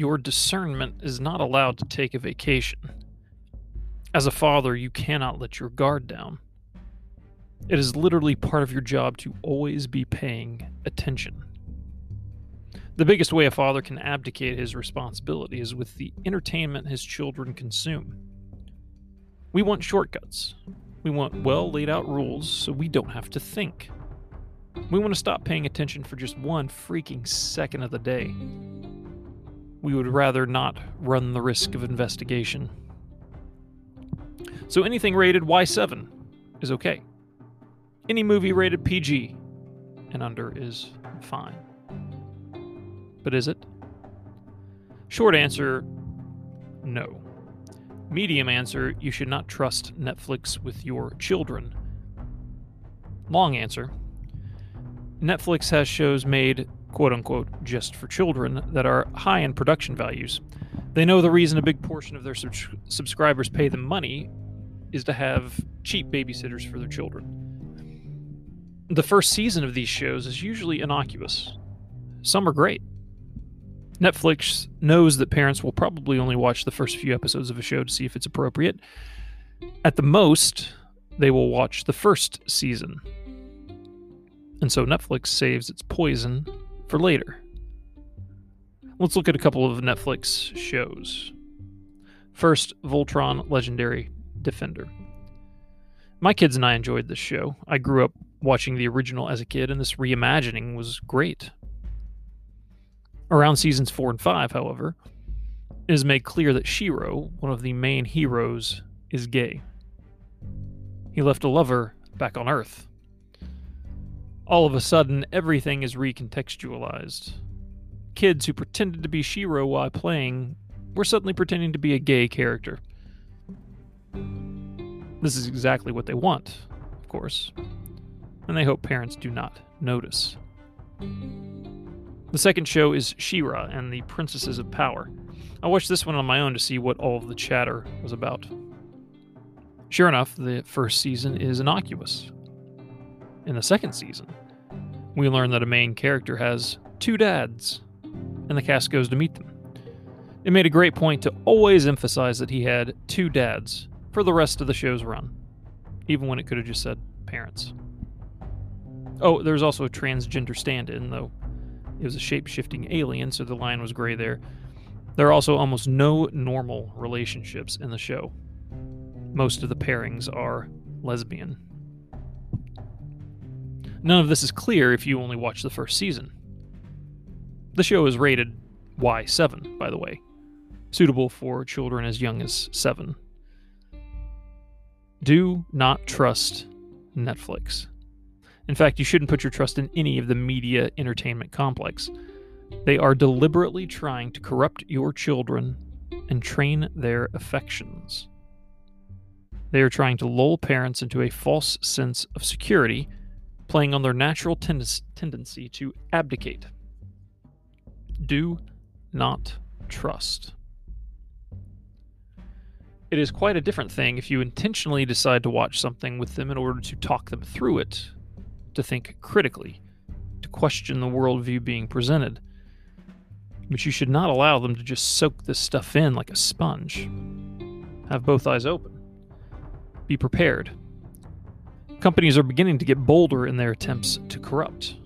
your discernment is not allowed to take a vacation. As a father, you cannot let your guard down. It is literally part of your job to always be paying attention. The biggest way a father can abdicate his responsibility is with the entertainment his children consume. We want shortcuts. We want well laid out rules so we don't have to think. We want to stop paying attention for just one freaking second of the day. We would rather not run the risk of investigation. So anything rated Y7 is okay. Any movie rated PG and under is fine. But is it? Short answer no. Medium answer you should not trust Netflix with your children. Long answer Netflix has shows made, quote unquote, just for children that are high in production values. They know the reason a big portion of their sub- subscribers pay them money is to have cheap babysitters for their children. The first season of these shows is usually innocuous. Some are great. Netflix knows that parents will probably only watch the first few episodes of a show to see if it's appropriate. At the most, they will watch the first season. And so Netflix saves its poison for later. Let's look at a couple of Netflix shows. First, Voltron Legendary Defender. My kids and I enjoyed this show. I grew up watching the original as a kid, and this reimagining was great. Around seasons 4 and 5, however, it is made clear that Shiro, one of the main heroes, is gay. He left a lover back on Earth. All of a sudden, everything is recontextualized. Kids who pretended to be Shiro while playing were suddenly pretending to be a gay character. This is exactly what they want, of course and they hope parents do not notice. The second show is She-Ra and the Princesses of Power. I watched this one on my own to see what all of the chatter was about. Sure enough, the first season is innocuous. In the second season, we learn that a main character has two dads, and the cast goes to meet them. It made a great point to always emphasize that he had two dads for the rest of the show's run, even when it could have just said parents. Oh, there's also a transgender stand in, though it was a shape shifting alien, so the line was gray there. There are also almost no normal relationships in the show. Most of the pairings are lesbian. None of this is clear if you only watch the first season. The show is rated Y7, by the way, suitable for children as young as 7. Do not trust Netflix. In fact, you shouldn't put your trust in any of the media entertainment complex. They are deliberately trying to corrupt your children and train their affections. They are trying to lull parents into a false sense of security, playing on their natural tend- tendency to abdicate. Do not trust. It is quite a different thing if you intentionally decide to watch something with them in order to talk them through it to think critically, to question the worldview being presented. But you should not allow them to just soak this stuff in like a sponge. Have both eyes open. Be prepared. Companies are beginning to get bolder in their attempts to corrupt.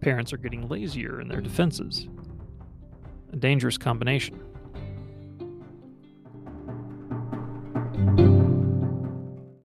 Parents are getting lazier in their defenses. A dangerous combination.